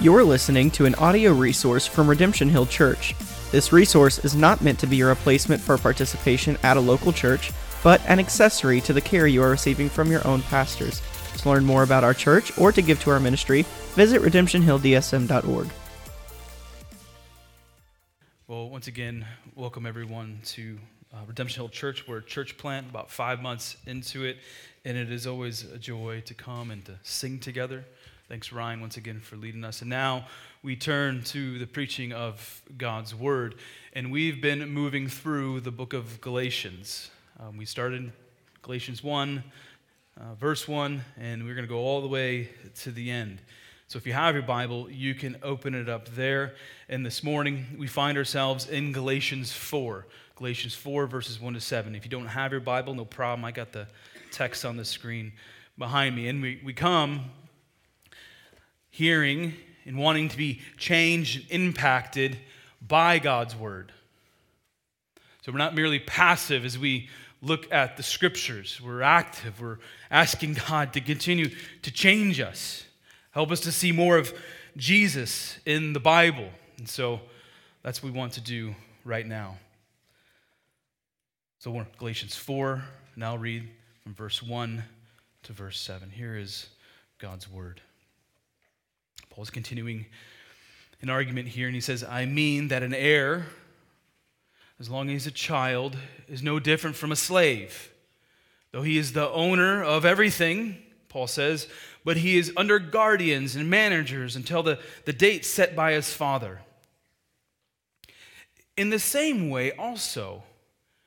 You're listening to an audio resource from Redemption Hill Church. This resource is not meant to be a replacement for participation at a local church, but an accessory to the care you are receiving from your own pastors. To learn more about our church or to give to our ministry, visit redemptionhilldsm.org. Well, once again, welcome everyone to uh, Redemption Hill Church. We're a church plant, about five months into it, and it is always a joy to come and to sing together. Thanks, Ryan, once again for leading us. And now we turn to the preaching of God's Word. And we've been moving through the book of Galatians. Um, we started Galatians 1, uh, verse 1, and we're going to go all the way to the end. So if you have your Bible, you can open it up there. And this morning, we find ourselves in Galatians 4. Galatians 4, verses 1 to 7. If you don't have your Bible, no problem. I got the text on the screen behind me. And we, we come hearing and wanting to be changed and impacted by God's word. So we're not merely passive as we look at the scriptures, we're active. We're asking God to continue to change us, help us to see more of Jesus in the Bible. And so that's what we want to do right now. So, we're Galatians 4, now read from verse 1 to verse 7. Here is God's word. Paul's continuing an argument here, and he says, I mean that an heir, as long as he's a child, is no different from a slave. Though he is the owner of everything, Paul says, but he is under guardians and managers until the, the date set by his father. In the same way, also,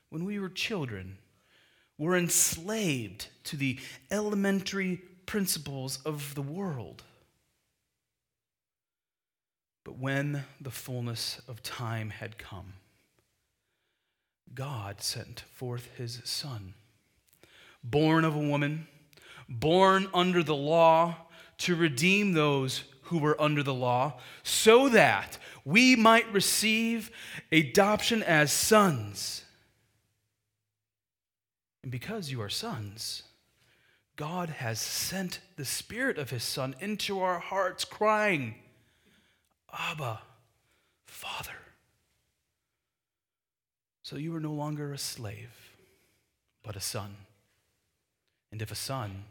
when we were children, we're enslaved to the elementary principles of the world. But when the fullness of time had come, God sent forth his Son, born of a woman, born under the law, to redeem those who were under the law, so that we might receive adoption as sons. And because you are sons, God has sent the Spirit of His Son into our hearts, crying, Abba, Father. So you are no longer a slave, but a son. And if a son,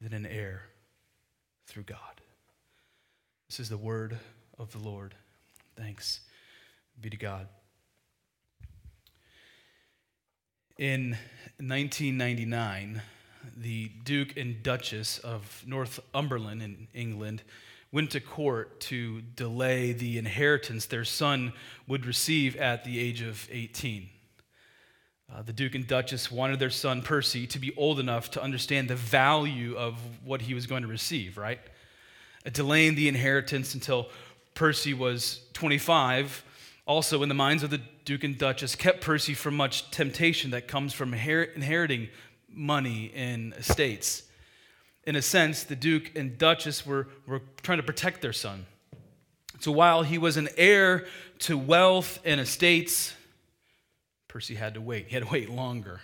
then an heir through God. This is the word of the Lord. Thanks be to God. In 1999, the Duke and Duchess of Northumberland in England went to court to delay the inheritance their son would receive at the age of 18. Uh, the Duke and Duchess wanted their son Percy to be old enough to understand the value of what he was going to receive, right? Uh, delaying the inheritance until Percy was 25, also in the minds of the Duke and Duchess, kept Percy from much temptation that comes from inheriting money and estates in a sense, the Duke and Duchess were, were trying to protect their son. So while he was an heir to wealth and estates, Percy had to wait. He had to wait longer.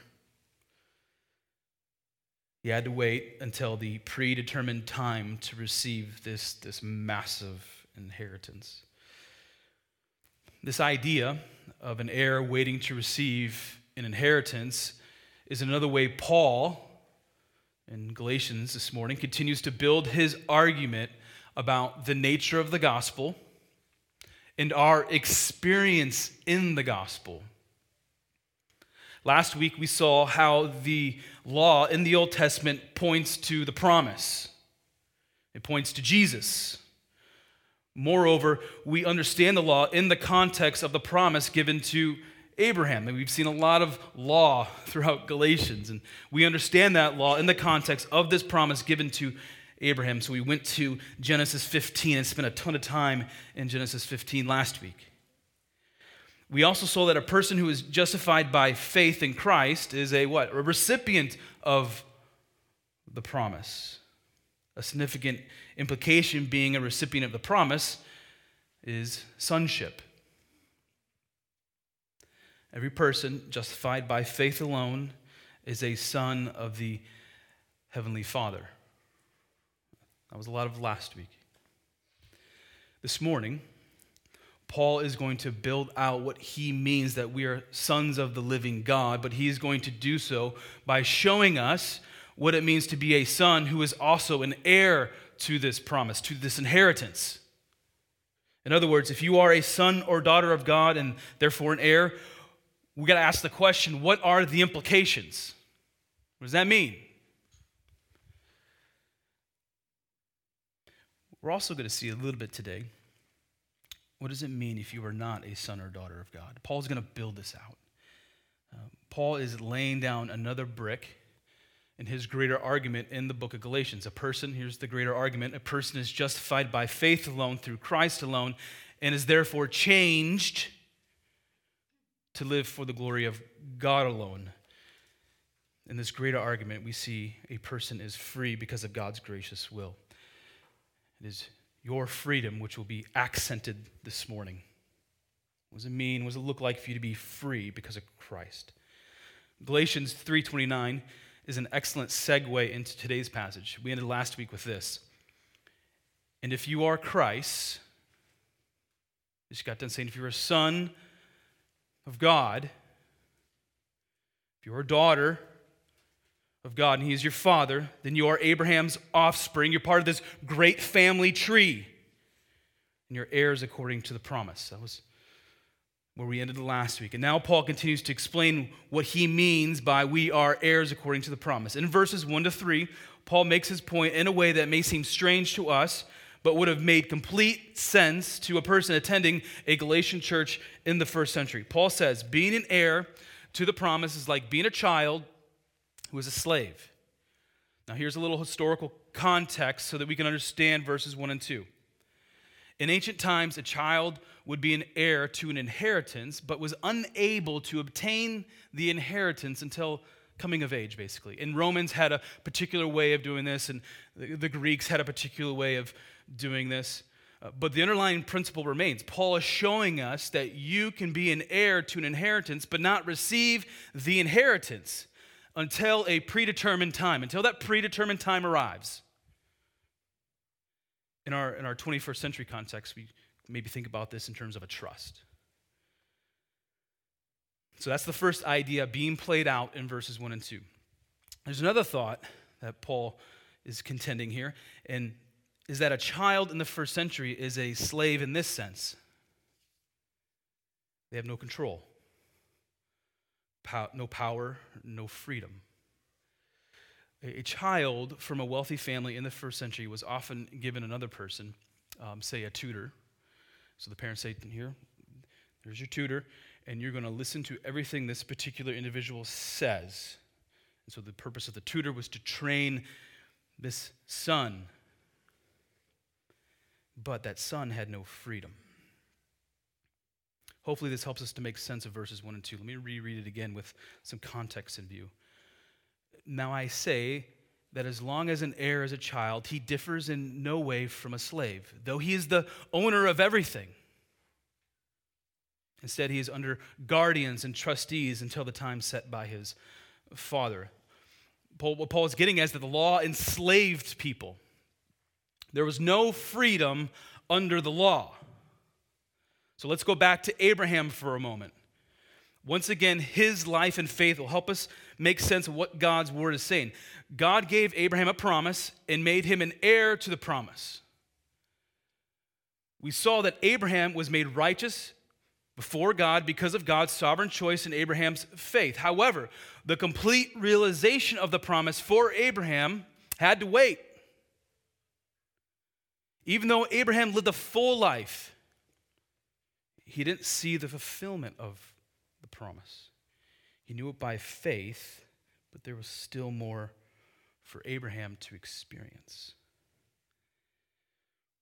He had to wait until the predetermined time to receive this, this massive inheritance. This idea of an heir waiting to receive an inheritance is another way Paul in Galatians this morning continues to build his argument about the nature of the gospel and our experience in the gospel. Last week we saw how the law in the Old Testament points to the promise, it points to Jesus. Moreover, we understand the law in the context of the promise given to Abraham. And we've seen a lot of law throughout Galatians, and we understand that law in the context of this promise given to Abraham. So we went to Genesis 15 and spent a ton of time in Genesis 15 last week. We also saw that a person who is justified by faith in Christ is a what? A recipient of the promise. A significant implication being a recipient of the promise is sonship. Every person justified by faith alone is a son of the Heavenly Father. That was a lot of last week. This morning, Paul is going to build out what he means that we are sons of the living God, but he is going to do so by showing us what it means to be a son who is also an heir to this promise, to this inheritance. In other words, if you are a son or daughter of God and therefore an heir, we got to ask the question what are the implications? What does that mean? We're also going to see a little bit today what does it mean if you are not a son or daughter of God? Paul's going to build this out. Uh, Paul is laying down another brick in his greater argument in the book of Galatians. A person, here's the greater argument, a person is justified by faith alone through Christ alone and is therefore changed to live for the glory of God alone. In this greater argument, we see a person is free because of God's gracious will. It is your freedom which will be accented this morning. What does it mean? What does it look like for you to be free because of Christ? Galatians 3:29 is an excellent segue into today's passage. We ended last week with this. And if you are Christ, just got done saying, if you're a son of God, if you're a daughter of God and He is your father, then you are Abraham's offspring. You're part of this great family tree. And you're heirs according to the promise. That was where we ended last week. And now Paul continues to explain what he means by we are heirs according to the promise. In verses 1 to 3, Paul makes his point in a way that may seem strange to us, but would have made complete sense to a person attending a Galatian church in the first century. Paul says, being an heir to the promise is like being a child who is a slave. Now, here's a little historical context so that we can understand verses 1 and 2. In ancient times, a child would be an heir to an inheritance, but was unable to obtain the inheritance until coming of age, basically. And Romans had a particular way of doing this, and the, the Greeks had a particular way of doing this. Uh, but the underlying principle remains. Paul is showing us that you can be an heir to an inheritance, but not receive the inheritance until a predetermined time, until that predetermined time arrives. In our, in our 21st century context, we maybe think about this in terms of a trust. So that's the first idea being played out in verses 1 and 2. There's another thought that Paul is contending here, and is that a child in the first century is a slave in this sense. They have no control, no power, no freedom. A child from a wealthy family in the first century was often given another person, um, say a tutor, so the parents say, Here, there's your tutor, and you're going to listen to everything this particular individual says. And so the purpose of the tutor was to train this son. But that son had no freedom. Hopefully, this helps us to make sense of verses 1 and 2. Let me reread it again with some context in view. Now, I say that as long as an heir is a child, he differs in no way from a slave, though he is the owner of everything. Instead, he is under guardians and trustees until the time set by his father. Paul, what Paul is getting at is that the law enslaved people. There was no freedom under the law. So let's go back to Abraham for a moment. Once again, his life and faith will help us make sense of what God's word is saying. God gave Abraham a promise and made him an heir to the promise. We saw that Abraham was made righteous before God because of God's sovereign choice in Abraham's faith. However, the complete realization of the promise for Abraham had to wait. Even though Abraham lived a full life, he didn't see the fulfillment of the promise. He knew it by faith, but there was still more for Abraham to experience.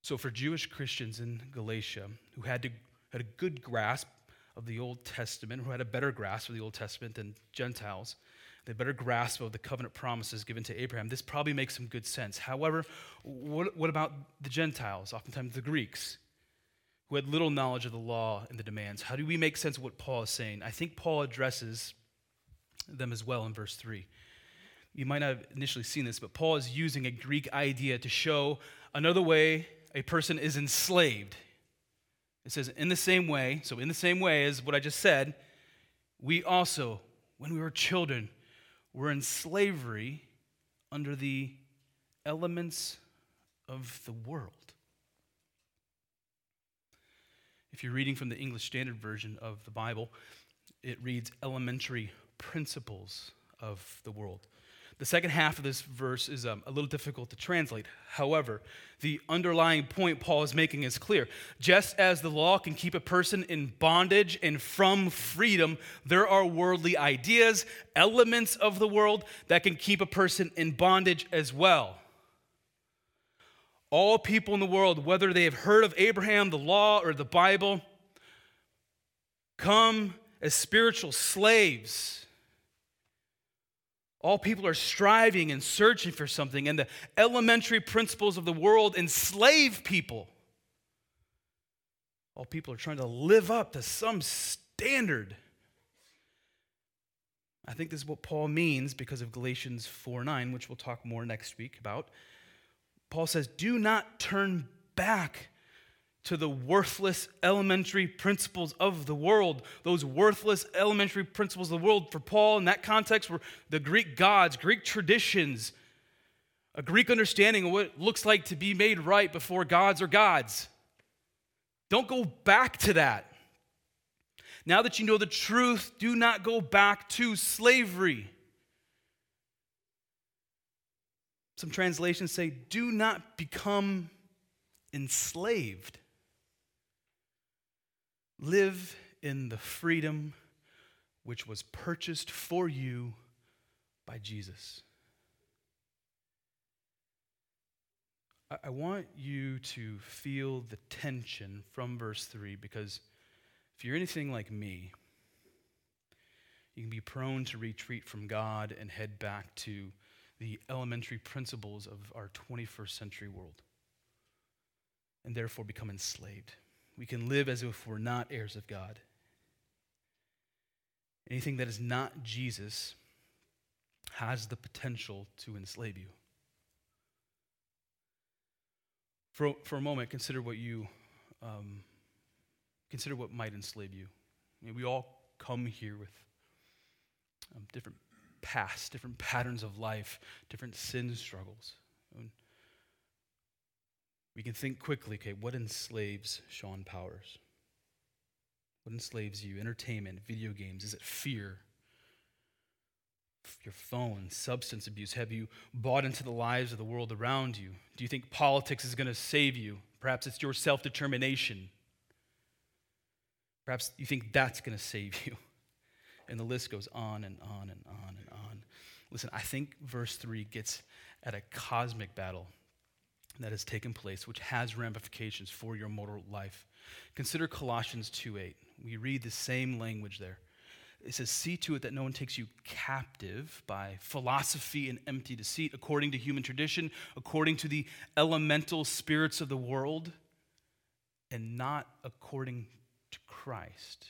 So, for Jewish Christians in Galatia who had, to, had a good grasp of the Old Testament, who had a better grasp of the Old Testament than Gentiles, they better grasp of the covenant promises given to Abraham. This probably makes some good sense. However, what, what about the Gentiles, oftentimes the Greeks? who had little knowledge of the law and the demands. How do we make sense of what Paul is saying? I think Paul addresses them as well in verse 3. You might not have initially seen this, but Paul is using a Greek idea to show another way a person is enslaved. It says, in the same way, so in the same way as what I just said, we also, when we were children, were in slavery under the elements of the world. If you're reading from the English Standard Version of the Bible, it reads elementary principles of the world. The second half of this verse is um, a little difficult to translate. However, the underlying point Paul is making is clear. Just as the law can keep a person in bondage and from freedom, there are worldly ideas, elements of the world that can keep a person in bondage as well. All people in the world, whether they have heard of Abraham, the law, or the Bible, come as spiritual slaves all people are striving and searching for something, and the elementary principles of the world enslave people. All people are trying to live up to some standard. I think this is what Paul means because of Galatians 4 9, which we'll talk more next week about. Paul says, Do not turn back to the worthless elementary principles of the world. Those worthless elementary principles of the world, for Paul in that context, were the Greek gods, Greek traditions, a Greek understanding of what it looks like to be made right before gods or gods. Don't go back to that. Now that you know the truth, do not go back to slavery. Some translations say, do not become enslaved. Live in the freedom which was purchased for you by Jesus. I want you to feel the tension from verse 3 because if you're anything like me, you can be prone to retreat from God and head back to the elementary principles of our 21st century world and therefore become enslaved. We can live as if we're not heirs of God. Anything that is not Jesus has the potential to enslave you. For, for a moment, consider what you um, consider what might enslave you. I mean, we all come here with um, different pasts, different patterns of life, different sin struggles. And we can think quickly okay, what enslaves Sean Powers? What enslaves you? Entertainment, video games? Is it fear? Your phone, substance abuse? Have you bought into the lives of the world around you? Do you think politics is going to save you? Perhaps it's your self determination. Perhaps you think that's going to save you. And the list goes on and on and on and on. Listen, I think verse 3 gets at a cosmic battle that has taken place, which has ramifications for your mortal life. Consider Colossians 2:8. We read the same language there. It says, See to it that no one takes you captive by philosophy and empty deceit, according to human tradition, according to the elemental spirits of the world, and not according to Christ.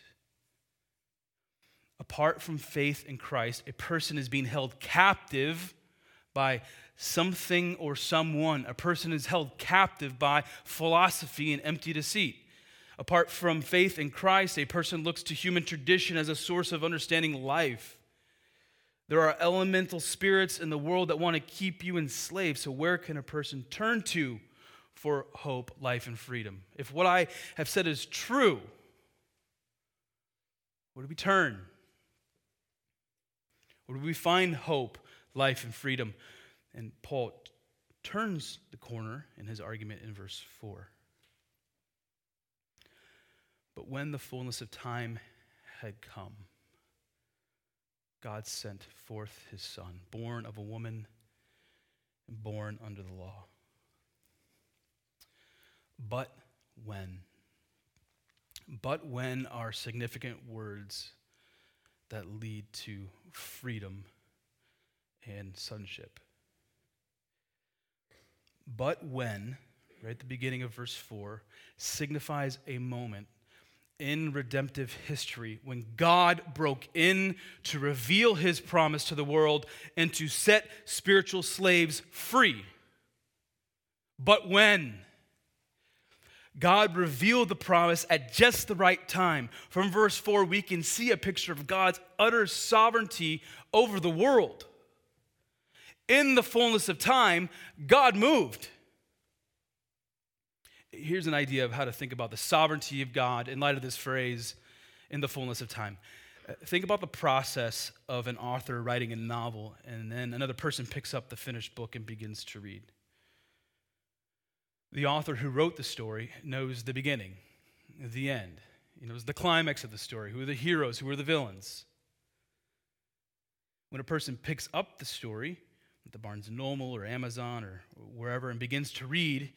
Apart from faith in Christ, a person is being held captive by something or someone. A person is held captive by philosophy and empty deceit. Apart from faith in Christ, a person looks to human tradition as a source of understanding life. There are elemental spirits in the world that want to keep you enslaved. So, where can a person turn to for hope, life, and freedom? If what I have said is true, where do we turn? Where do we find hope, life, and freedom? And Paul turns the corner in his argument in verse 4. But when the fullness of time had come, God sent forth his son, born of a woman and born under the law. But when, but when are significant words that lead to freedom and sonship. But when, right at the beginning of verse 4, signifies a moment in redemptive history when God broke in to reveal his promise to the world and to set spiritual slaves free. But when God revealed the promise at just the right time. From verse 4, we can see a picture of God's utter sovereignty over the world. In the fullness of time, God moved. Here's an idea of how to think about the sovereignty of God in light of this phrase, in the fullness of time. Uh, think about the process of an author writing a novel, and then another person picks up the finished book and begins to read. The author who wrote the story knows the beginning, the end. He knows the climax of the story, who are the heroes, who are the villains. When a person picks up the story the Barnes and Noble or Amazon or wherever and begins to read,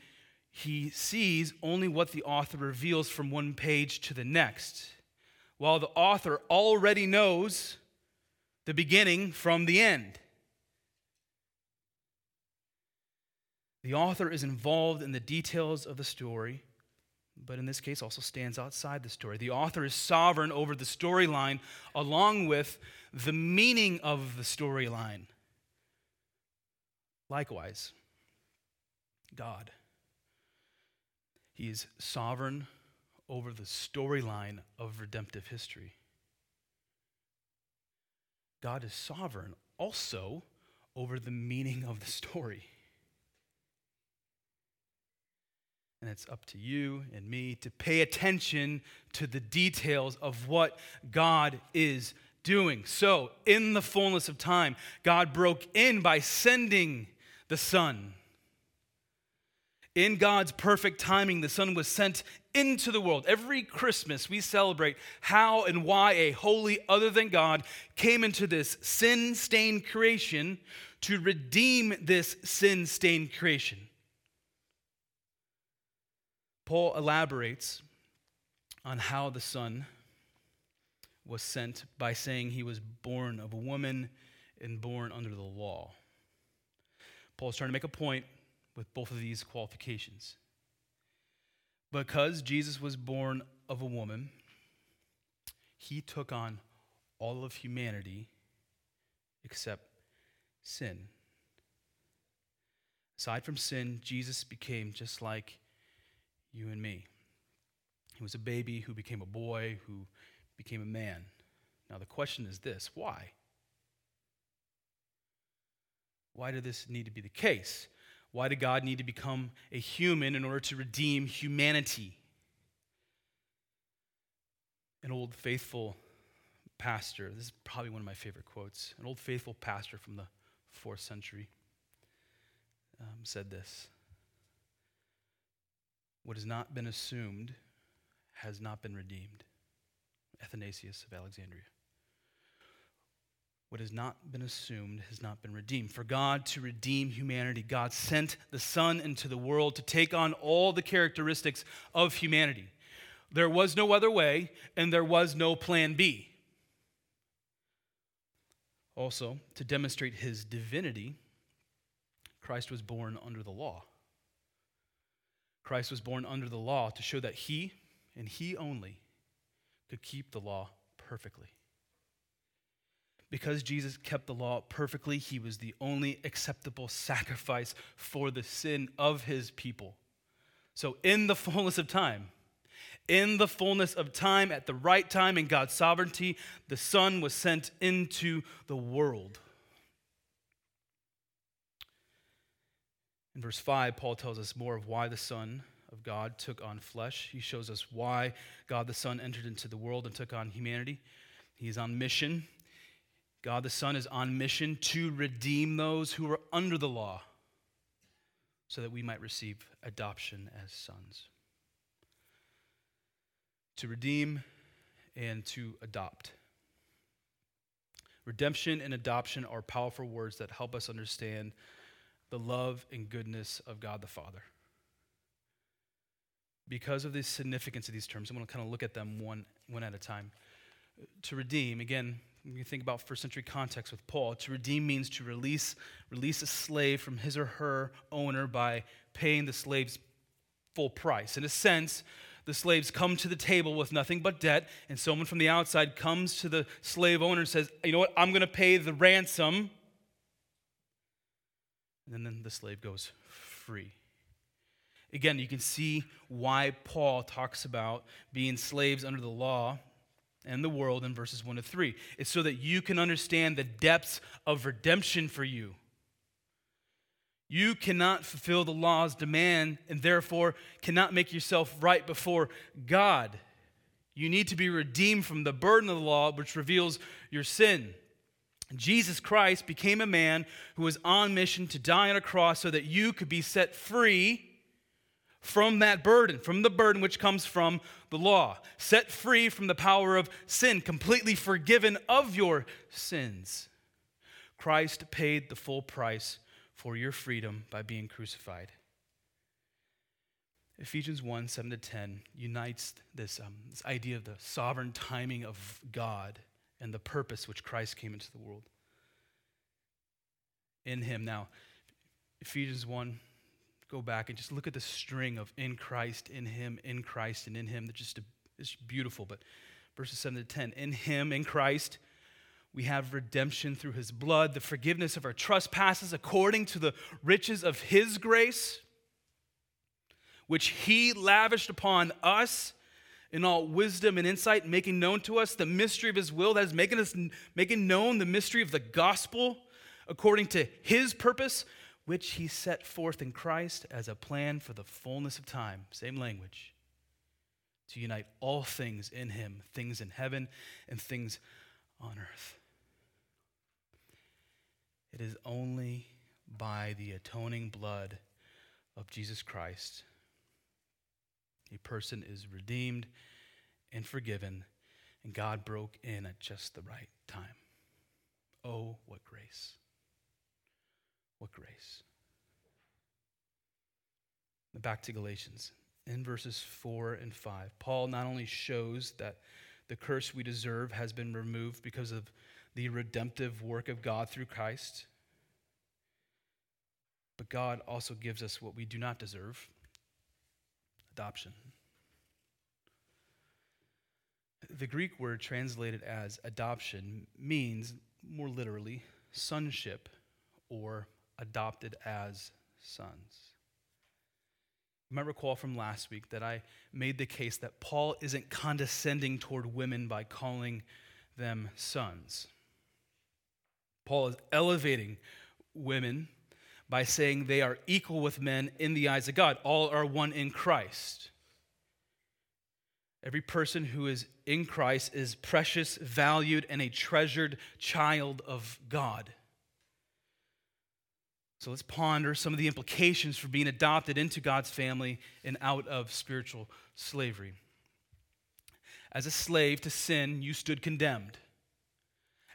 he sees only what the author reveals from one page to the next, while the author already knows the beginning from the end. The author is involved in the details of the story, but in this case also stands outside the story. The author is sovereign over the storyline along with the meaning of the storyline. Likewise, God. He is sovereign over the storyline of redemptive history. God is sovereign also over the meaning of the story. And it's up to you and me to pay attention to the details of what God is doing. So, in the fullness of time, God broke in by sending the Son. In God's perfect timing, the Son was sent into the world. Every Christmas, we celebrate how and why a holy other than God came into this sin stained creation to redeem this sin stained creation. Paul elaborates on how the Son was sent by saying he was born of a woman and born under the law. Paul's trying to make a point with both of these qualifications. Because Jesus was born of a woman, he took on all of humanity except sin. Aside from sin, Jesus became just like you and me. He was a baby who became a boy, who became a man. Now, the question is this why? Why did this need to be the case? Why did God need to become a human in order to redeem humanity? An old faithful pastor, this is probably one of my favorite quotes, an old faithful pastor from the fourth century um, said this what has not been assumed has not been redeemed. Athanasius of Alexandria. What has not been assumed has not been redeemed. For God to redeem humanity, God sent the Son into the world to take on all the characteristics of humanity. There was no other way, and there was no plan B. Also, to demonstrate his divinity, Christ was born under the law. Christ was born under the law to show that he, and he only, could keep the law perfectly. Because Jesus kept the law perfectly, he was the only acceptable sacrifice for the sin of his people. So, in the fullness of time, in the fullness of time, at the right time, in God's sovereignty, the Son was sent into the world. In verse 5, Paul tells us more of why the Son of God took on flesh. He shows us why God the Son entered into the world and took on humanity. He is on mission. God the Son is on mission to redeem those who are under the law so that we might receive adoption as sons. To redeem and to adopt. Redemption and adoption are powerful words that help us understand the love and goodness of God the Father. Because of the significance of these terms, I'm going to kind of look at them one, one at a time. To redeem, again, you think about first century context with Paul, to redeem means to release, release a slave from his or her owner by paying the slave's full price. In a sense, the slaves come to the table with nothing but debt, and someone from the outside comes to the slave owner and says, You know what? I'm going to pay the ransom and then the slave goes free. Again, you can see why Paul talks about being slaves under the law and the world in verses 1 to 3. It's so that you can understand the depths of redemption for you. You cannot fulfill the law's demand and therefore cannot make yourself right before God. You need to be redeemed from the burden of the law, which reveals your sin. Jesus Christ became a man who was on mission to die on a cross so that you could be set free from that burden, from the burden which comes from the law, set free from the power of sin, completely forgiven of your sins. Christ paid the full price for your freedom by being crucified. Ephesians 1 7 to 10 unites this, um, this idea of the sovereign timing of God and the purpose which Christ came into the world. In Him. Now, Ephesians 1 go back and just look at the string of in Christ, in Him, in Christ, and in Him. That's just it's beautiful. But verses 7 to 10 in Him, in Christ, we have redemption through His blood, the forgiveness of our trespasses according to the riches of His grace, which He lavished upon us in all wisdom and insight, making known to us the mystery of His will that is making us making known the mystery of the gospel according to His purpose which he set forth in Christ as a plan for the fullness of time. Same language. To unite all things in him, things in heaven and things on earth. It is only by the atoning blood of Jesus Christ a person is redeemed and forgiven, and God broke in at just the right time. Oh, what grace! What grace. Back to Galatians. In verses 4 and 5, Paul not only shows that the curse we deserve has been removed because of the redemptive work of God through Christ, but God also gives us what we do not deserve adoption. The Greek word translated as adoption means, more literally, sonship or adopted as sons. You might recall from last week that I made the case that Paul isn't condescending toward women by calling them sons. Paul is elevating women by saying they are equal with men in the eyes of God. All are one in Christ. Every person who is in Christ is precious, valued, and a treasured child of God. So let's ponder some of the implications for being adopted into God's family and out of spiritual slavery. As a slave to sin, you stood condemned.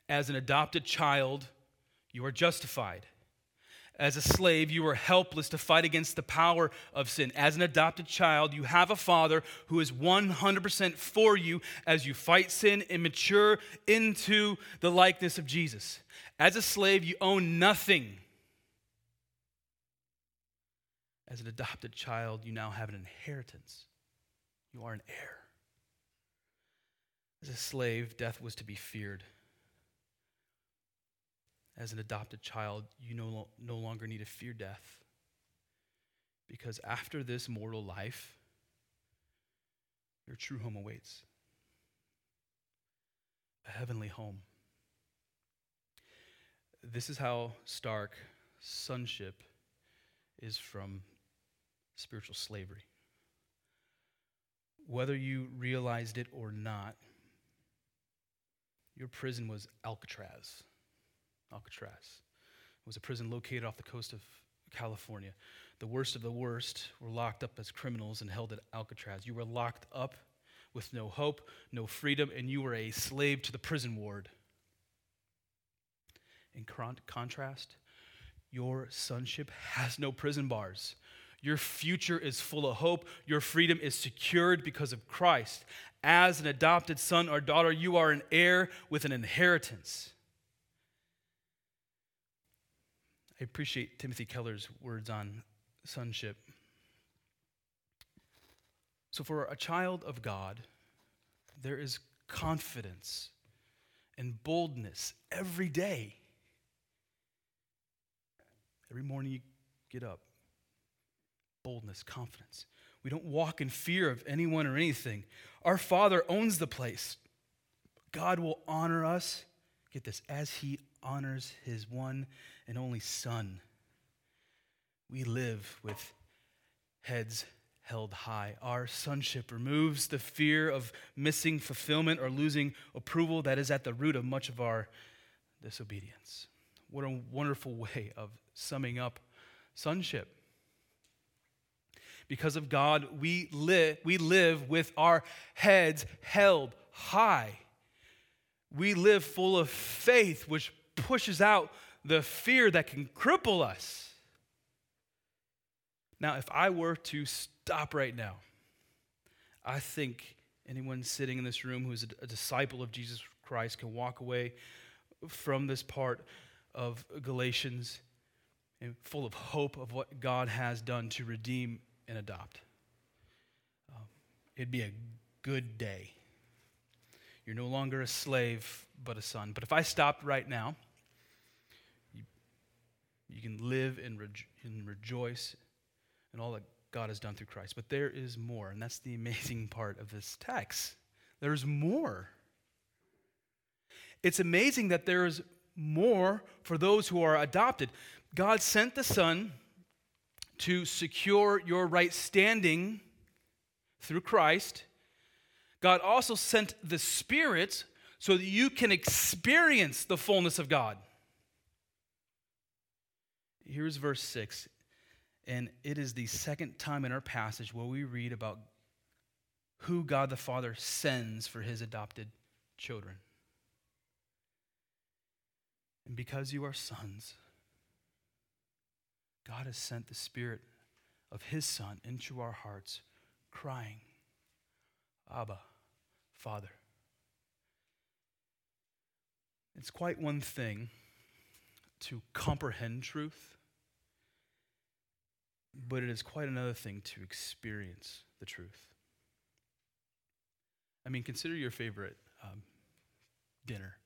As an adopted child, you are justified. As a slave, you are helpless to fight against the power of sin. As an adopted child, you have a father who is 100% for you as you fight sin and mature into the likeness of Jesus. As a slave, you own nothing as an adopted child, you now have an inheritance. You are an heir. As a slave, death was to be feared. As an adopted child, you no, no longer need to fear death. Because after this mortal life, your true home awaits a heavenly home. This is how stark sonship is from spiritual slavery. Whether you realized it or not, your prison was Alcatraz. Alcatraz. It was a prison located off the coast of California. The worst of the worst were locked up as criminals and held at Alcatraz. You were locked up with no hope, no freedom, and you were a slave to the prison ward. In contrast, your sonship has no prison bars. Your future is full of hope. Your freedom is secured because of Christ. As an adopted son or daughter, you are an heir with an inheritance. I appreciate Timothy Keller's words on sonship. So, for a child of God, there is confidence and boldness every day. Every morning you get up, boldness, confidence. We don't walk in fear of anyone or anything. Our Father owns the place. God will honor us, get this, as He honors His one and only Son. We live with heads held high. Our sonship removes the fear of missing fulfillment or losing approval that is at the root of much of our disobedience. What a wonderful way of summing up sonship. Because of God, we live, we live with our heads held high. We live full of faith, which pushes out the fear that can cripple us. Now, if I were to stop right now, I think anyone sitting in this room who is a, disciple of Jesus Christ can walk away from this part of Galatians and full of hope of what God has done to redeem and adopt. Um, it'd be a good day. You're no longer a slave, but a son. But if I stopped right now, you, you can live and, rejo- and rejoice and all that God has done through Christ. But there is more, and that's the amazing part of this text. There's more. It's amazing that there is more for those who are adopted. God sent the Son to secure your right standing through Christ. God also sent the Spirit so that you can experience the fullness of God. Here's verse 6 and it is the second time in our passage where we read about who God the Father sends for his adopted children. And because you are sons, God has sent the Spirit of his Son into our hearts, crying, Abba, Father. It's quite one thing to comprehend truth but it is quite another thing to experience the truth. I mean, consider your favorite um, dinner.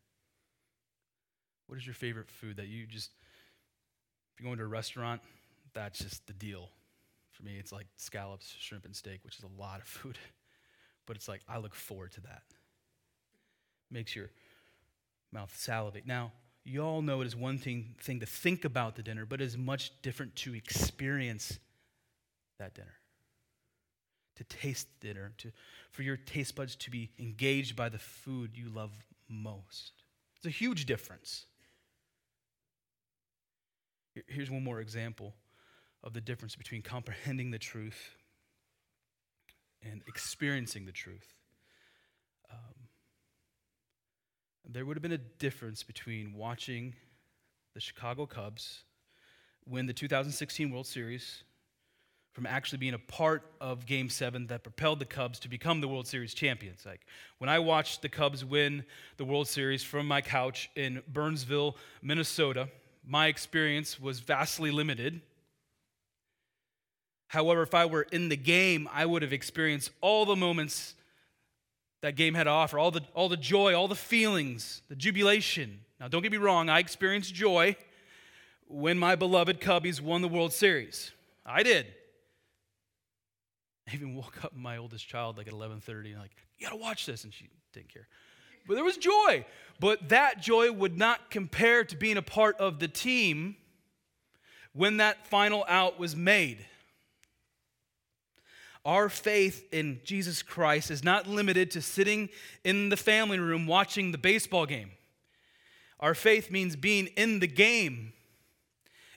What is your favorite food that you just, if you're going to a restaurant, that's just the deal. For me, it's like scallops, shrimp, and steak, which is a lot of food. But it's like, I look forward to that. Makes your mouth salivate. Now, you all know it is one thing, thing to think about the dinner, but it is much different to experience that dinner. To taste dinner, to, for your taste buds to be engaged by the food you love most. It's a huge difference. Here's one more example of the difference between comprehending the truth and experiencing the truth. Um, there would have been a difference between watching the Chicago Cubs win the 2016 World Series from actually being a part of game seven that propelled the Cubs to become the World Series champions. Like when I watched the Cubs win the World Series from my couch in Burnsville, Minnesota, my experience was vastly limited. However, if I were in the game, I would have experienced all the moments that game had to offer, all the, all the joy, all the feelings, the jubilation. Now, don't get me wrong, I experienced joy when my beloved Cubbies won the World Series. I did. I even woke up my oldest child like at 11:30 and like, "You got to watch this," and she didn't care. But there was joy. But that joy would not compare to being a part of the team when that final out was made. Our faith in Jesus Christ is not limited to sitting in the family room watching the baseball game. Our faith means being in the game.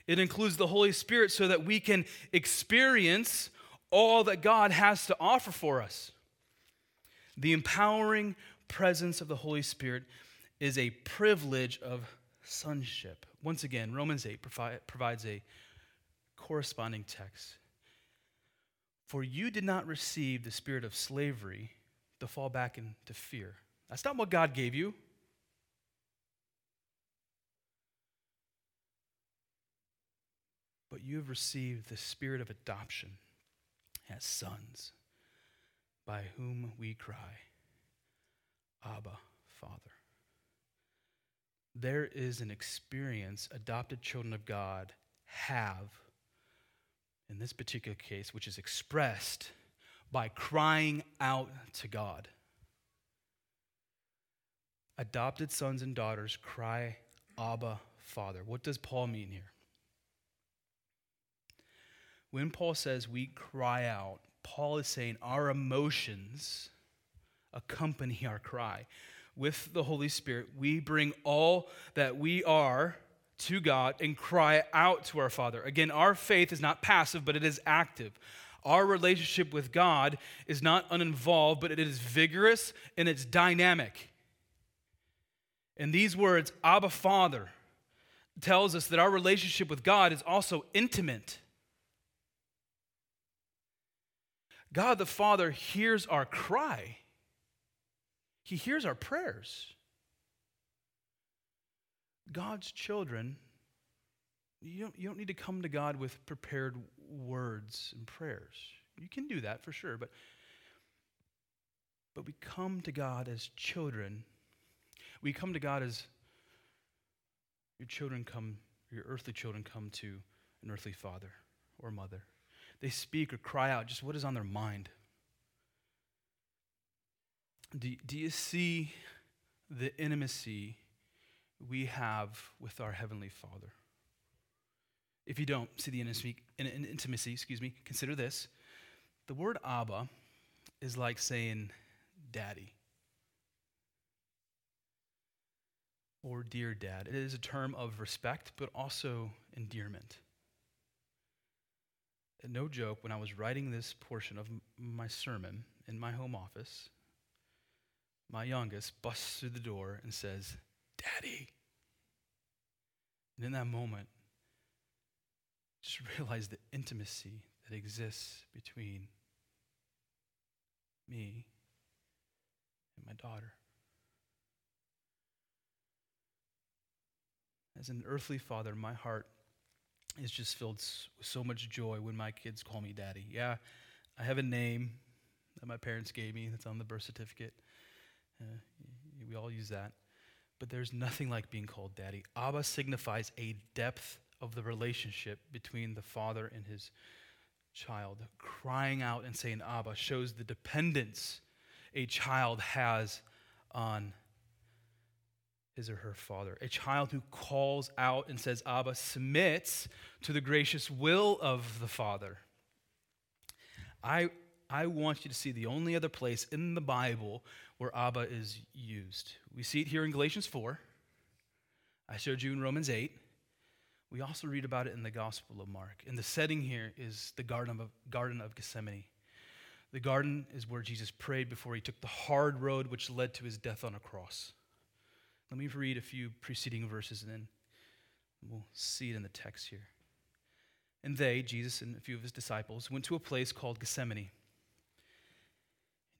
It includes the Holy Spirit so that we can experience all that God has to offer for us. The empowering presence of the Holy Spirit is a privilege of sonship. Once again, Romans 8 provides a corresponding text. For you did not receive the spirit of slavery to fall back into fear. That's not what God gave you. But you have received the spirit of adoption as sons, by whom we cry, Abba, Father. There is an experience adopted children of God have in this particular case, which is expressed by crying out to God. Adopted sons and daughters cry, Abba, Father. What does Paul mean here? When Paul says we cry out, Paul is saying our emotions accompany our cry. With the Holy Spirit, we bring all that we are to God and cry out to our Father. Again, our faith is not passive, but it is active. Our relationship with God is not uninvolved, but it is vigorous and it's dynamic. And these words, Abba Father, tells us that our relationship with God is also intimate. God the Father hears our cry, He hears our prayers. God's children, you don't, you don't need to come to God with prepared words and prayers. You can do that for sure, but, but we come to God as children. We come to God as your children come, your earthly children come to an earthly father or mother. They speak or cry out just what is on their mind. Do, do you see the intimacy we have with our Heavenly Father? If you don't see the intimacy, excuse me, consider this. The word Abba is like saying daddy or dear dad. It is a term of respect, but also endearment. And no joke, when I was writing this portion of my sermon in my home office, my youngest busts through the door and says, Daddy. And in that moment, just realize the intimacy that exists between me and my daughter. As an earthly father, my heart is just filled with so much joy when my kids call me daddy. Yeah, I have a name that my parents gave me that's on the birth certificate. Uh, we all use that. But there's nothing like being called daddy. Abba signifies a depth of the relationship between the father and his child. Crying out and saying Abba shows the dependence a child has on his or her father. A child who calls out and says Abba submits to the gracious will of the father. I, I want you to see the only other place in the Bible where Abba is used. We see it here in Galatians 4. I showed you in Romans 8. We also read about it in the Gospel of Mark. And the setting here is the Garden of, Garden of Gethsemane. The garden is where Jesus prayed before he took the hard road which led to his death on a cross. Let me read a few preceding verses and then we'll see it in the text here. And they, Jesus and a few of his disciples, went to a place called Gethsemane.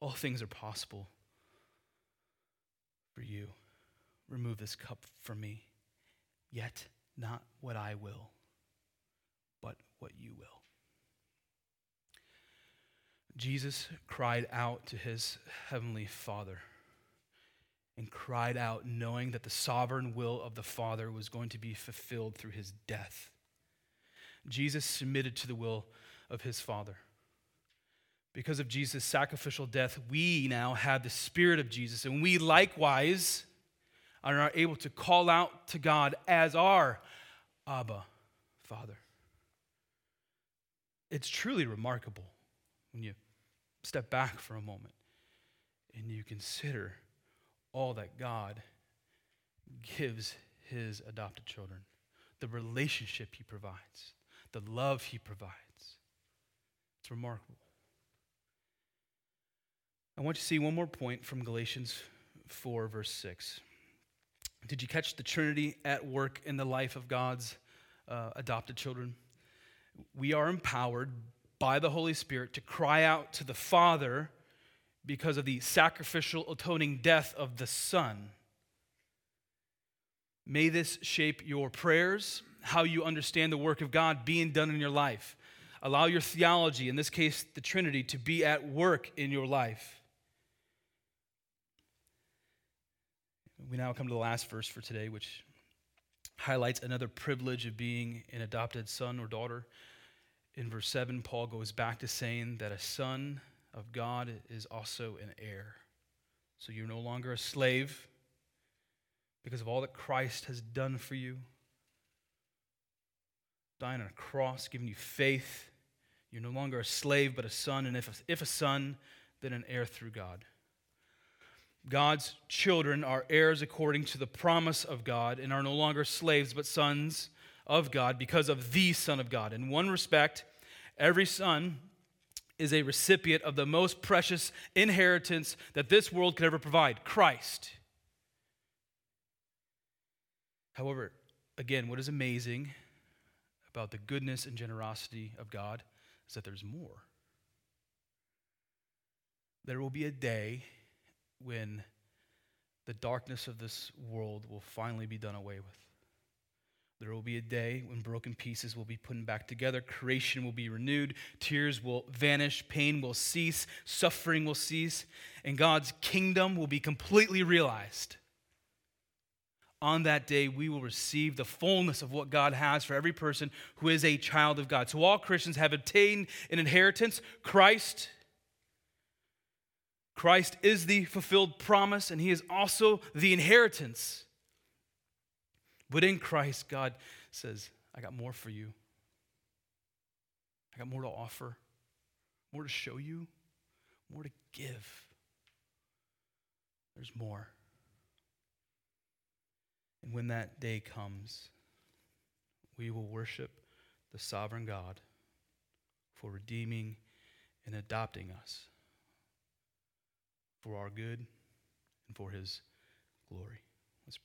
all things are possible for you. Remove this cup from me. Yet not what I will, but what you will. Jesus cried out to his heavenly Father and cried out knowing that the sovereign will of the Father was going to be fulfilled through his death. Jesus submitted to the will of his Father. Because of Jesus' sacrificial death, we now have the Spirit of Jesus, and we likewise are able to call out to God as our Abba, Father. It's truly remarkable when you step back for a moment and you consider all that God gives his adopted children, the relationship he provides, the love he provides. It's remarkable. I want you to see one more point from Galatians 4, verse 6. Did you catch the Trinity at work in the life of God's uh, adopted children? we are empowered by the Holy Spirit to cry out to the Father because of the sacrificial atoning death of the Son. May this shape your prayers, how you understand the work of God being done in your life. Allow your theology, in this case, the Trinity, to be at work in your life. We now come to the last verse for today, which highlights another privilege of being an adopted son or daughter. In verse 7, Paul goes back to saying that a son of God is also an heir. So you're no longer a slave because of all that Christ has done for you. Dying on a cross, giving you faith. You're no longer a slave, but a son. And if if a son, then an heir through God. God's children are heirs according to the promise of God and are no longer slaves, but sons of God because of the Son of God. In one respect, every son is a recipient of the most precious inheritance that this world could ever provide Christ. However, again, what is amazing about the goodness and generosity of God is that there's more. There will be a day when the darkness of this world will finally be done away with. There will be a day when broken pieces will be put back together, creation will be renewed, tears will vanish, pain will cease, suffering will cease, and God's kingdom will be completely realized. On that day, we will receive the fullness of what God has for every person who is a child of God. So, all Christians have obtained an inheritance Christ. Christ is the fulfilled promise, and He is also the inheritance. But in Christ, God says, I got more for you. I got more to offer, more to show you, more to give. There's more. And when that day comes, we will worship the sovereign God for redeeming and adopting us for our good and for his glory.